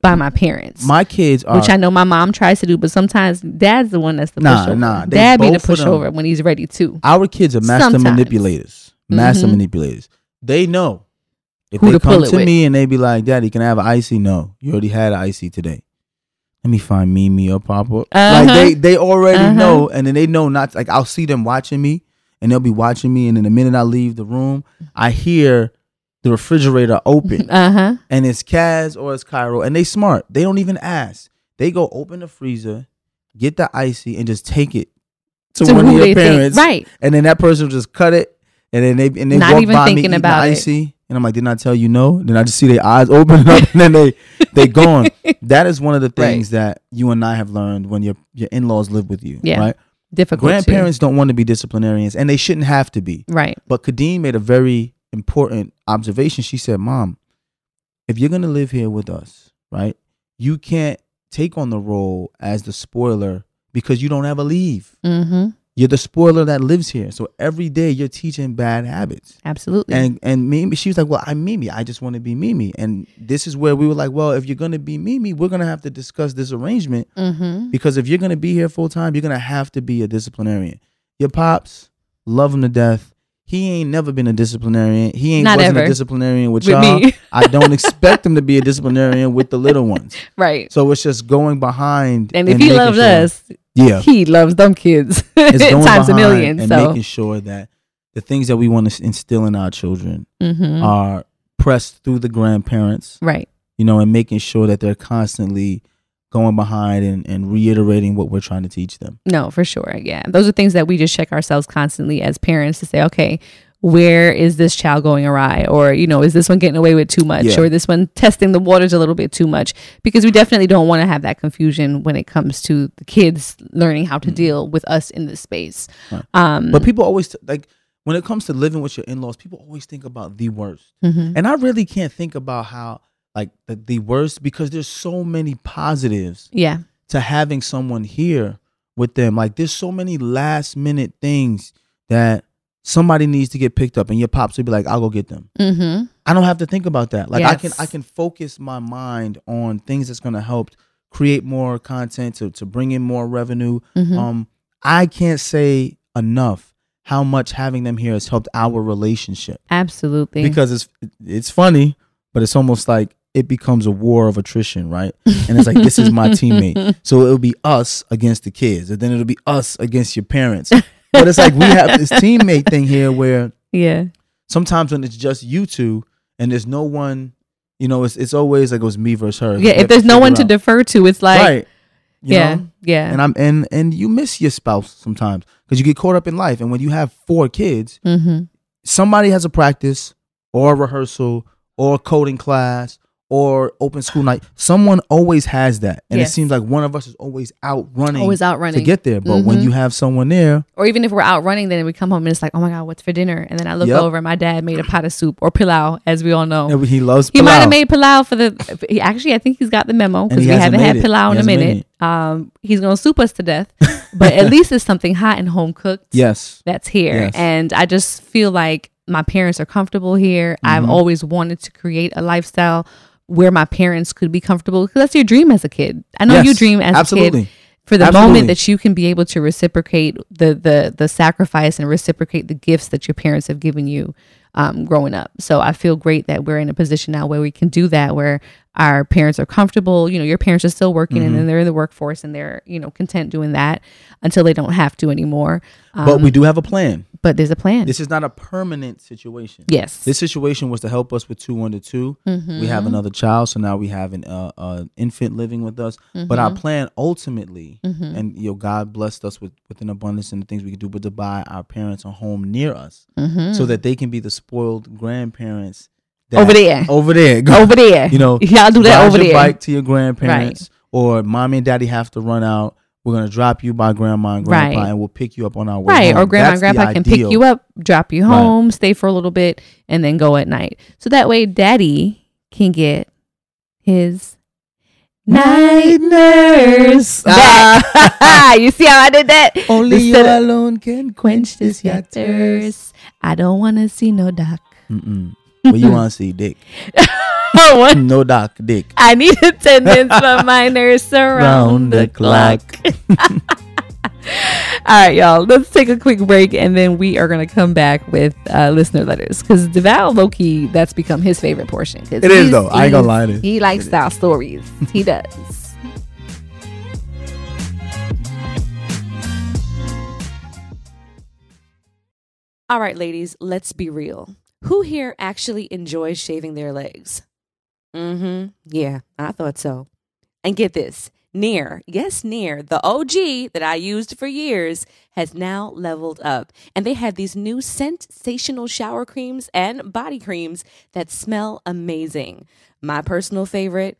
by my parents. My kids are which I know my mom tries to do, but sometimes dad's the one that's the Nah, pushover. nah, Dad be the pushover when he's ready to. our kids are master Sometimes. manipulators. Master Mhm. manipulators. They know if Who they to come to with. me and they be like, "Daddy, can I have an icy?" No, you already had an icy today. Let me find Mimi or Papa. Uh-huh. Like they they already Uh-huh. know, and then they know not like I'll see them watching me, and they'll be watching me, and then the minute I leave the room, I hear the refrigerator open, Uh huh. and it's Kaz or it's Cairo, and they smart. They don't even ask. They go open the freezer, get the icy, and just take it to, To one of your they think- parents, right. And then that person will just cut it, and then they and they Not walk even by me thinking eating about the it. icy, and I'm like, didn't I tell you no? Then I just see their eyes open up, and then they they gone. That is one of the Right. things that you and I have learned when your your in laws live with you. Yeah. right. Difficult. too. Grandparents don't want to be disciplinarians, and they shouldn't have to be. Right. But Khadeen made a very important observation. She said, Mom, if you're going to live here with us, right, you can't take on the role as the spoiler because you don't ever leave. Mm-hmm. You're the spoiler that lives here. So every day you're teaching bad habits. Absolutely. And and Mimi, she was like, Well, I'm Mimi. I just want to be Mimi. And this is where we were like, Well, if you're gonna be Mimi, we're gonna have to discuss this arrangement mm-hmm. because if you're gonna be here full time, you're gonna have to be a disciplinarian. Your pops love him to death. He ain't never been a disciplinarian. He ain't Not wasn't ever. a disciplinarian with, With y'all. I don't expect him to be a disciplinarian with the little ones. Right. So it's just going behind. And if he loves sure- us, yeah, he loves them kids it's going times a million. and So making sure that the things that we want to instill in our children Mhm. are pressed through the grandparents, right. you know, and making sure that they're constantly going behind and, and reiterating what we're trying to teach them. No, for sure. Yeah. Those are things that we just check ourselves constantly as parents to say, okay, where is this child going awry? Or, you know, is this one getting away with too much? Yeah. Or this one testing the waters a little bit too much? Because we definitely don't want to have that confusion when it comes to the kids learning how to deal with us in this space. Right. Um, But people always, like, when it comes to living with your in laws, people always think about the worst. mhm. And I really can't think about how, like, the, the worst because there's so many positives yeah. to having someone here with them. Like there's so many last minute things that somebody needs to get picked up and your pops will be like, I'll go get them. Mm-hmm. I don't have to think about that. Like I can I can focus my mind on things that's gonna help create more content to, to bring in more revenue. Mhm. Um I can't say enough how much having them here has helped our relationship. Absolutely. Because it's it's funny, but it's almost like it becomes a war of attrition, right? And it's like this is my teammate. So it'll be us against the kids, and then it'll be us against your parents. But it's like we have this teammate thing here where yeah. sometimes when it's just you two and there's no one, you know, it's it's always like it was me versus her. Yeah. If there's no one to defer to, it's like, right, you yeah. know? Yeah. and I'm and and you miss your spouse sometimes because you get caught up in life, and when you have four kids, mm-hmm. somebody has a practice or a rehearsal or a coding class or open school night. Someone always has that. And Yes. it seems like one of us is always out running Always out running. to get there. But when Mhm. you have someone there, or even if we're out running, then we come home and it's like, oh my god, what's for dinner? And then I look Yep. over, and my dad made a pot of soup or pilau, as we all know. and he loves Pilau. He might have made pilau for the. he- Actually, I think he's got the memo because we haven't had it. pilau in a minute. Um, he's gonna soup us to death, but at least it's something hot and home cooked. Yes. that's here, Yes. and I just feel like my parents are comfortable here. I've Mhm. always wanted to create a lifestyle where my parents could be comfortable because that's your dream as a kid. I know you dream as a kid for the Absolutely. moment that you can be able to reciprocate the the the sacrifice and reciprocate the gifts that your parents have given you um, growing up. So I feel great that we're in a position now where we can do that, where our parents are comfortable. You know, your parents are still working and Mhm. then they're in the workforce and they're, you know, content doing that until they don't have to anymore. but Um, we do have a plan. but there's a plan. This is not a permanent situation. yes. This situation was to help us with two under two. Mhm. We have another child, so now we have an uh, uh, infant living with us. But our Mhm. plan ultimately, Mhm. and you know, God blessed us with with an abundance and the things we could do, but to buy our parents a home near us, so that they can be the spoiled grandparents over there. over there, Go- over there. You know, Y'all do that ride over your there. bike to your grandparents, or mommy and daddy have to run out. We're gonna drop you by grandma and grandpa, Right. and we'll pick you up on our way. Right. Or grandma and That's the grandpa can pick you up, drop you Right. home, stay for a little bit, and then go at night. So that way daddy can get his night nurse back. you see how I did that? Only you Instead of alone can quench this thirst. I don't want to see no doc. Mm-mm. What you want to see, Dick? I want- No doc, Dick. I need attendance from my nurse around Round the the clock. All right, y'all. Let's take a quick break, and then we are gonna come back with uh, listener letters because Devale Loki that's become his favorite portion. It is, though. I ain't gonna lie, it is. He likes style stories. He does. All right, ladies, let's be real. Who here actually enjoys shaving their legs? Mm hmm. Yeah, I thought so. And get this Nair, yes, Nair, the OG that I used for years, has now leveled up. And they have these new sensational shower creams and body creams that smell amazing. My personal favorite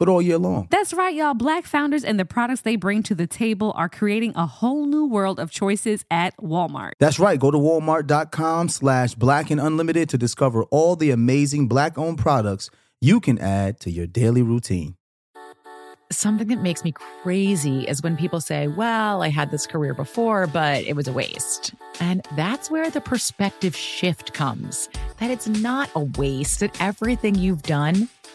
but all year long. That's right, y'all. Black founders and the products they bring to the table are creating a whole new world of choices at Walmart. That's right. Go to walmart.com slash black and unlimited to discover all the amazing black owned products you can add to your daily routine. Something that makes me crazy is when people say, Well, I had this career before, but it was a waste. And that's where the perspective shift comes that it's not a waste, that everything you've done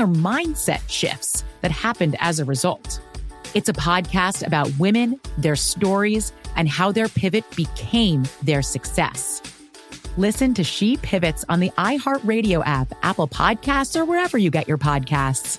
their mindset shifts that happened as a result. It's a podcast about women, their stories, and how their pivot became their success. Listen to She Pivots on the iHeartRadio app, Apple Podcasts, or wherever you get your podcasts.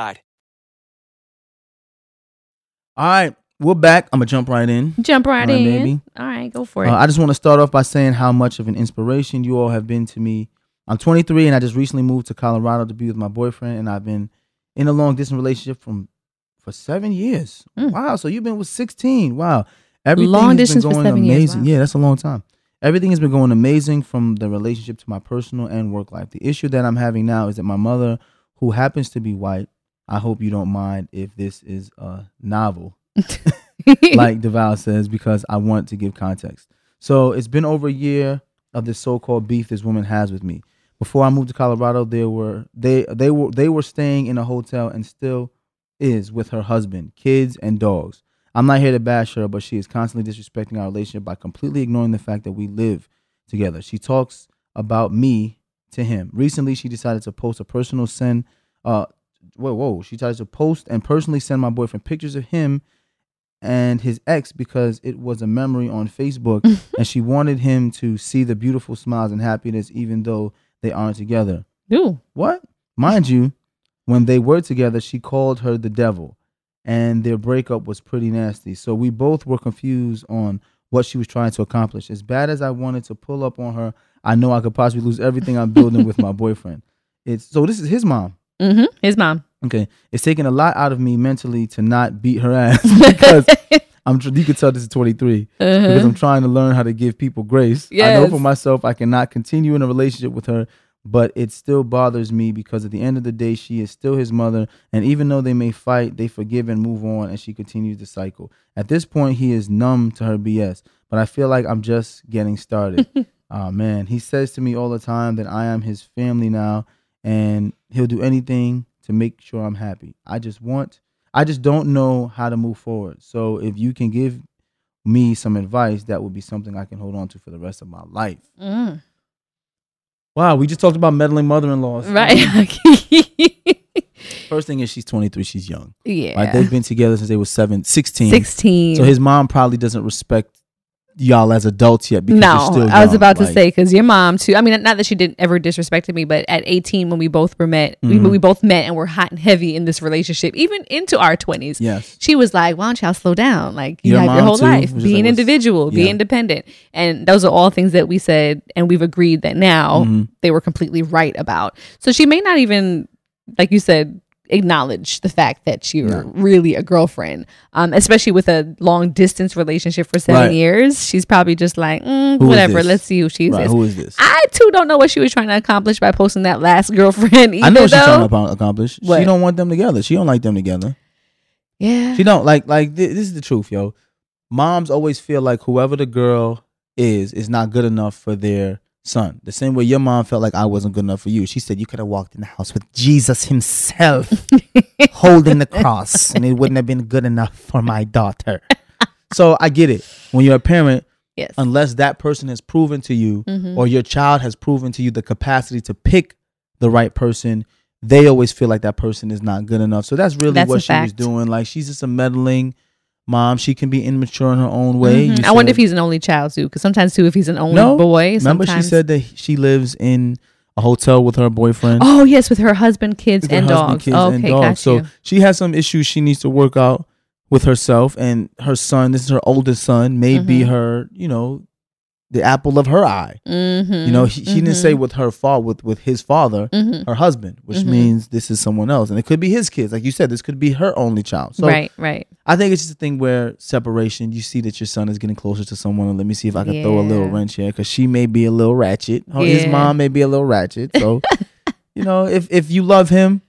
All right, we're back. I'm going to jump right in. Jump right All right, in. baby. All right, go for it. Uh, I just want to start off by saying how much of an inspiration you all have been to me. I'm 23 and I just recently moved to Colorado to be with my boyfriend, and I've been in a long distance relationship from for seven years. Mm. Wow, so you've been with 16. Wow, everything Long has distance been going seven years, amazing. wow. Yeah, that's a long time. Everything has been going amazing from the relationship to my personal and work life. The issue that I'm having now is that my mother, who happens to be white, I hope you don't mind if this is a novel, like Devale says, because I want to give context. So it's been over a year of this so-called beef this woman has with me. Before I moved to Colorado, they were they they were they were staying in a hotel and still is with her husband, kids, and dogs. I'm not here to bash her, but she is constantly disrespecting our relationship by completely ignoring the fact that we live together. She talks about me to him. Recently, she decided to post a personal send. Uh, whoa, whoa! She tries to post and personally send my boyfriend pictures of him and his ex because it was a memory on Facebook, and she wanted him to see the beautiful smiles and happiness, even though they aren't together. Ooh. What? Mind you, when they were together, she called her the devil, and their breakup was pretty nasty. So we both were confused on what she was trying to accomplish. As bad as I wanted to pull up on her, I know I could possibly lose everything I'm building with my boyfriend. It's so this is his mom. Mm-hmm. His mom. Okay, it's taking a lot out of me mentally to not beat her ass because I'm. tr- You could tell this is 23 because I'm trying to learn how to give people grace. I know Uh-huh. For myself I cannot continue in a relationship with her, but it still bothers me because at the end of the day she is still his mother, and even though they may fight, they forgive and move on, and she continues the cycle. At this point, he is numb to her BS, but I feel like I'm just getting started. oh man, he says to me all the time that I am his family now, and he'll do anything to make sure I'm happy. I just want, I just don't know how to move forward. So if you can give me some advice, that would be something I can hold on to for the rest of my life. Mm. Wow, we just talked about meddling mother-in-laws. Right. First thing is she's 23, she's young. yeah. Right? They've been together since they were seven, 16. 16. So his mom probably doesn't respect y'all as adults yet because you're no, I was about to say because your mom too. I mean, not that she didn't ever disrespected me, but at 18 when we both were met, we, Mhm. we both met and were hot and heavy in this relationship, even into our 20s. Yes. She was like, "Why don't y'all slow down? Like you Your have your whole too life, be an like, individual, be independent." And those are all things that we said, and we've agreed that now Mhm. they were completely right about. So she may not even, like you said, acknowledge the fact that you're No. really a girlfriend, um, especially with a long distance relationship for seven Right. years. She's probably just like, mm, whatever. Let's see who she Right, is. who is this? I too don't know what she was trying to accomplish by posting that last girlfriend. Either, I know what she's trying to accomplish. What? She don't want them together. She don't like them together. Yeah. She don't like like thi- this is the truth, yo. Moms always feel like whoever the girl is is not good enough for their son. The same way your mom felt like I wasn't good enough for you. She said you could have walked in the house with Jesus himself holding the cross and it wouldn't have been good enough for my daughter. so I get it. When you're a parent, Yes. unless that person has proven to you Mhm. or your child has proven to you the capacity to pick the right person, they always feel like that person is not good enough. So that's really That's what she was doing. Like she's just a meddling mom. She can be immature in her own way. Mhm. You I wonder if he's an only child too, because sometimes too, if he's an only no boy, Remember, she said that she lives in a hotel with her boyfriend. Oh yes, with her husband, kids, her and husband, dogs. kids, okay, and dogs. So you. she has some issues she needs to work out with herself and her son. This is her oldest son, may be Mhm. her, you know, the apple of her eye. Mhm, You know, he, she didn't say mhm. with her father, with with his father, Mhm. her husband, which Mhm. means this is someone else, and it could be his kids, like you said. This could be her only child. So right, right. I think it's just a thing where separation. You see that your son is getting closer to someone, and let me see if I can throw a little Yeah. wrench here because she may be a little ratchet. Her- His mom may be a little ratchet. So, you know, if if you love him,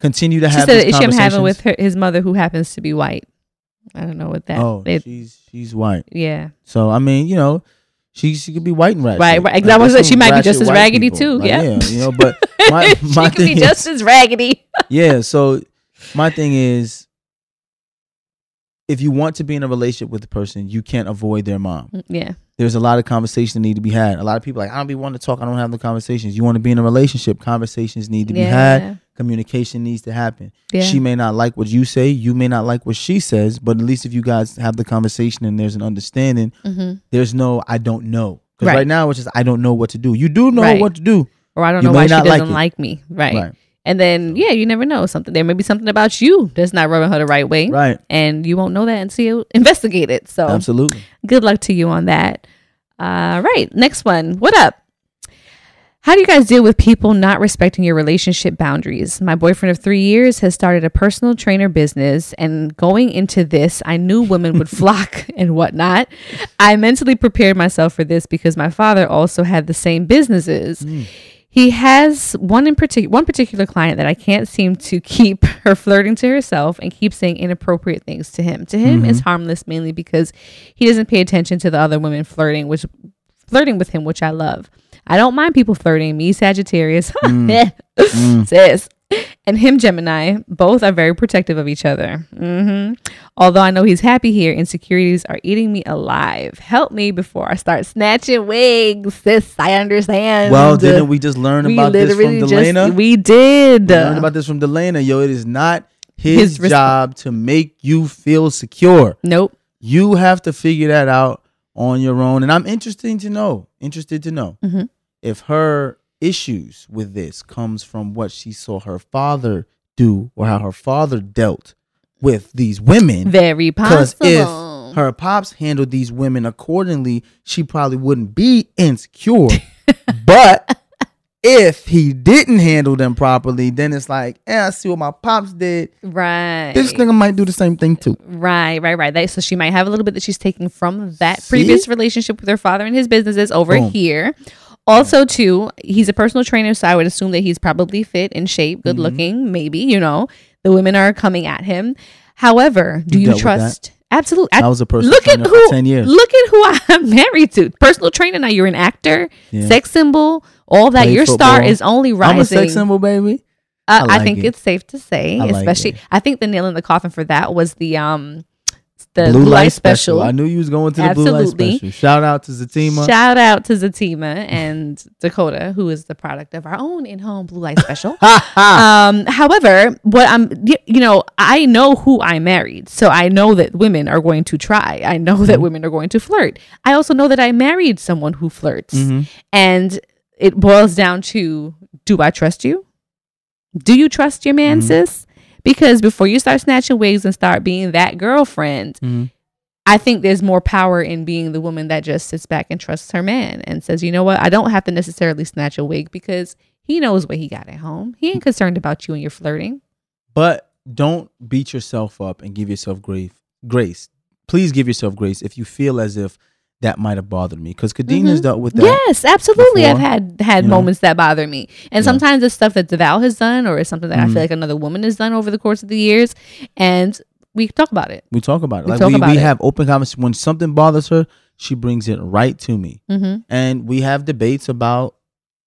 continue to She have. said these the issue I'm having with her, his mother, who happens to be white. I don't know what that. Oh, it- she's she's white. yeah. So I mean, you know, she she could be white and ratchet. Right, right. Like, Exactly. there's She might be just as raggedy people. too, Like, yeah. you know. But my my she could thing be is, just as raggedy. yeah. So my thing is, if you want to be in a relationship with the person, you can't avoid their mom. Mm, yeah. There's a lot of conversations that need to be had. A lot of people are like I don't be wanting to talk. I don't have the conversations. You want to be in a relationship. Conversations need to be Yeah. had. Communication needs to happen. Yeah. She may not like what you say. You may not like what she says. But at least if you guys have the conversation and there's an understanding, Mhm. there's no I don't know. Because Right. right. now it's just I don't know what to do. You do know Right. what to do. Or I don't You know why she doesn't like like, me. Right. Right. And then yeah, you never know something. There may be something about you that's not rubbing her the right way. Right. And you won't know that until you investigate it. So Absolutely. good luck to you on that. Uh, right. Next one. What up? How do you guys deal with people not respecting your relationship boundaries? My boyfriend of three years has started a personal trainer business, and going into this, I knew women would flock and whatnot. I mentally prepared myself for this because my father also had the same businesses. He He has one in particular one particular client that I can't seem to keep her flirting to herself and keep saying inappropriate things to him. To him, it's mm-hmm. harmless mainly because he doesn't pay attention to the other women flirting, which flirting with him, which I love. I don't mind people flirting. Me, Sagittarius, mm. sis, and him, Gemini, both are very protective of each other. Mm-hmm. Although I know he's happy here, insecurities are eating me alive. Help me before I start snatching wigs, sis. I understand. Well, didn't we just learn We about this from just- Delana? we did. We learned about this from Delana. Yo, it is not his, His job to make you feel secure. nope. You have to figure that out on your own. And I'm interested to know, interested to know Mhm. if her issues with this comes from what she saw her father do or how her father dealt with these women. Very Because possible. if her pops handled these women accordingly, she probably wouldn't be insecure. but if he didn't handle them properly, then it's like, eh, I see what my pops did. right. This nigga might do the same thing too. Right, right, right. That, so she might have a little bit that she's taking from that See? previous relationship with her father and his businesses over Boom. here. Also, too, he's a personal trainer, so I would assume that he's probably fit in shape, Mm-hmm. good looking, maybe, you know. The women are coming at him. However, do You you, dealt with that? trust absolutely I was a personal look at trainer who for 10 years. look at who I'm married to. Personal trainer now you're an actor, Yeah. sex symbol, all that. Played Your star is only rising. I'm a sex symbol, baby. Uh, I I, think it. it's safe to say, I especially it. I think the nail in the coffin for that was the um the Blue, blue, light, light special. special. I knew you was going to the blue light special. Shout out to Zatima. Shout out to Zatima and Dakota, who is the product of our own in-home blue light special. um, however, what I'm, you know, I know who I married, so I know that women are going to try. I know Mm-hmm. that women are going to flirt. I also know that I married someone who flirts, Mm-hmm. and it boils down to: Do I trust you? Do you trust your man, Mhm. sis? Because before you start snatching wigs and start being that girlfriend, Mhm. I think there's more power in being the woman that just sits back and trusts her man and says, you know what, I don't have to necessarily snatch a wig because he knows what he got at home. He ain't concerned about you and your flirting. But don't beat yourself up and give yourself grace. Grace. Please give yourself grace if you feel as if that might have bothered me. Because Khadeen's Mhm. dealt with that. Yes, absolutely. I've had had you know? moments that bother me, and Yeah. sometimes it's stuff that Devale has done, or it's something that I Mhm. feel like another woman has done over the course of the years, and we talk about it. We talk about it. We like we, we it. have open conversations. When something bothers her, she brings it right to me. Mm-hmm. And we have debates about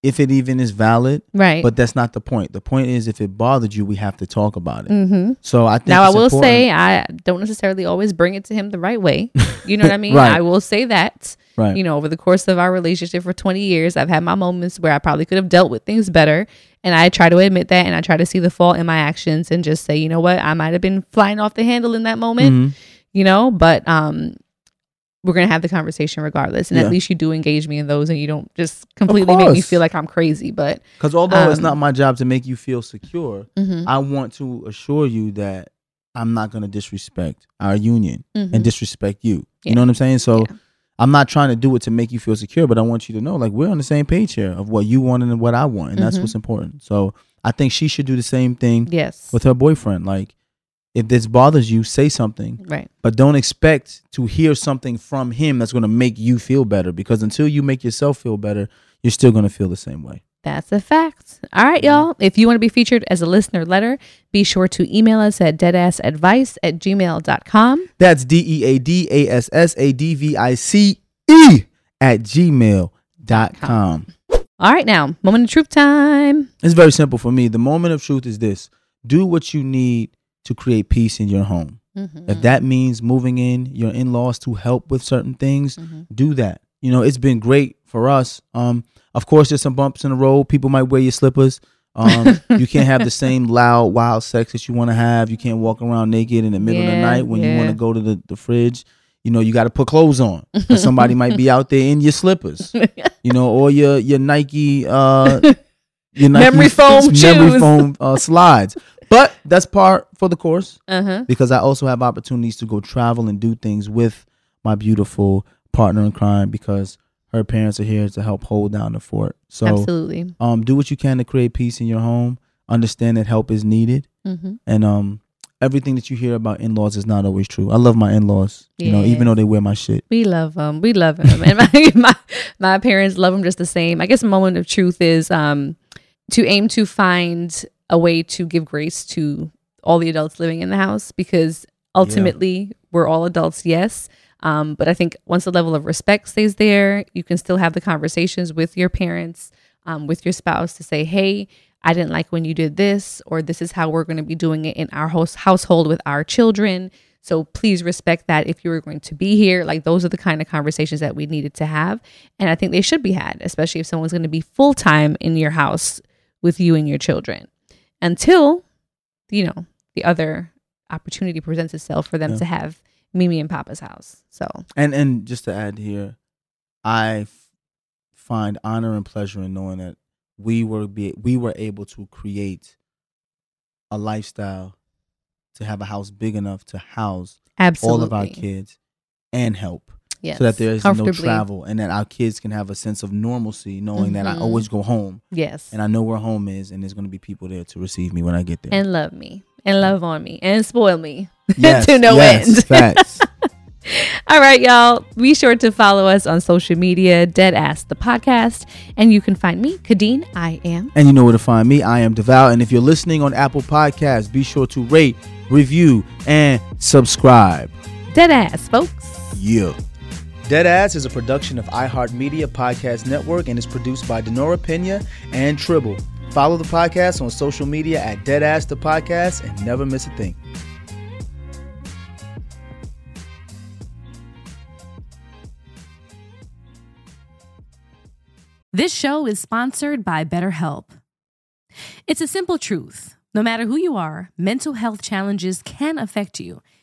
if it even is valid. Right. But that's not the point. The point is if it bothered you, we have to talk about it. mm-hmm. So I think Now I will important. say I don't necessarily always bring it to him the right way. You know what I mean? Right. I will say that. Right. You know, over the course of our relationship for 20 years, I've had my moments where I probably could have dealt with things better. And I try to admit that and I try to see the fault in my actions and just say, you know what, I might have been flying off the handle in that moment, Mhm. you know, but um we're gonna have the conversation regardless. And Yeah. at least you do engage me in those and you don't just completely make me feel like I'm crazy. But Because although it's Um, not my job to make you feel secure, Mhm. I want to assure you that I'm not to disrespect our union Mhm. and disrespect you. You know what I'm saying? So Yeah. I'm not trying to do it to make you feel secure, but I want you to know like we're on the same page here of what you want and what I want, and that's Mhm. what's important. So I think she should do the same thing yes. with her boyfriend. Like if this bothers you, say something, right. but don't expect to hear something from him that's going to make you feel better because until you make yourself feel better, you're still going to feel the same way. That's a fact. All right, y'all. Mm-hmm. If you want to be featured as a listener letter, be sure to email us at deadassadvice at gmail.com. That's D E A D A S S A D V I C E at gmail.com. All right, now, moment of truth time. It's very simple for me. The moment of truth is this do what you need to create peace in your home. Mm-hmm. If that means moving in your in laws to help with certain things, Mm-hmm. do that. You know, it's been great for us. Um, of course, there's some bumps in the road. People might wear your slippers. Um, you can't have the same loud, wild sex that you want to have. You can't walk around naked in the middle of the night when you want to go to the, the fridge. You know, you got to put clothes on. somebody might be out there in your slippers. You know, or your your Nike uh your Nike Memory foam memory shoes. foam uh, slides. But that's part for the course Uh huh. because I also have opportunities to go travel and do things with my beautiful partner in crime because her parents are here to help hold down the fort. So Absolutely. um do what you can to create peace in your home. Understand that help is needed Mm-hmm. and um everything that you hear about in-laws is not always true. I love my in-laws, you know, even though they wear my shit. We love them. We love them. and my, my my parents love them just the same. I guess moment of truth is um to aim to find a way to give grace to all the adults living in the house because ultimately we're all adults, yes. Um, but I think once the level of respect stays there, you can still have the conversations with your parents, um, with your spouse to say, hey, I didn't like when you did this, or this is how we're going to be doing it in our host household with our children. So please respect that if you were going to be here. Like those are the kind of conversations that we needed to have. And I think they should be had, especially if someone's going to be full time in your house with you and your children until, you know, the other opportunity presents itself for them Yeah. to have Mimi and Papa's house. So And and just to add here, I f- find honor and pleasure in knowing that we were be we were able to create a lifestyle to have a house big enough to house absolutely. all of our kids and help Yes. so that there is no travel and that our kids can have a sense of normalcy knowing that I Mhm. always go home Yes. and I know where home is and there's going to be people there to receive me when I get there. and love me and love on me and spoil me Yes, to no yes, end. facts. All right, y'all. Be sure to follow us on social media, Deadass the Podcast. And you can find me, Khadeen. I am. And you know where to find me. I am Devale. And if you're listening on Apple Podcasts, be sure to rate, review, and subscribe. Deadass, folks. Yeah. Deadass is a production of iHeartMedia Podcast Network and is produced by Denora Pena and Tribble. Follow the podcast on social media at Deadass the Podcast and never miss a thing. This show is sponsored by BetterHelp. It's a simple truth. No matter who you are, mental health challenges can affect you,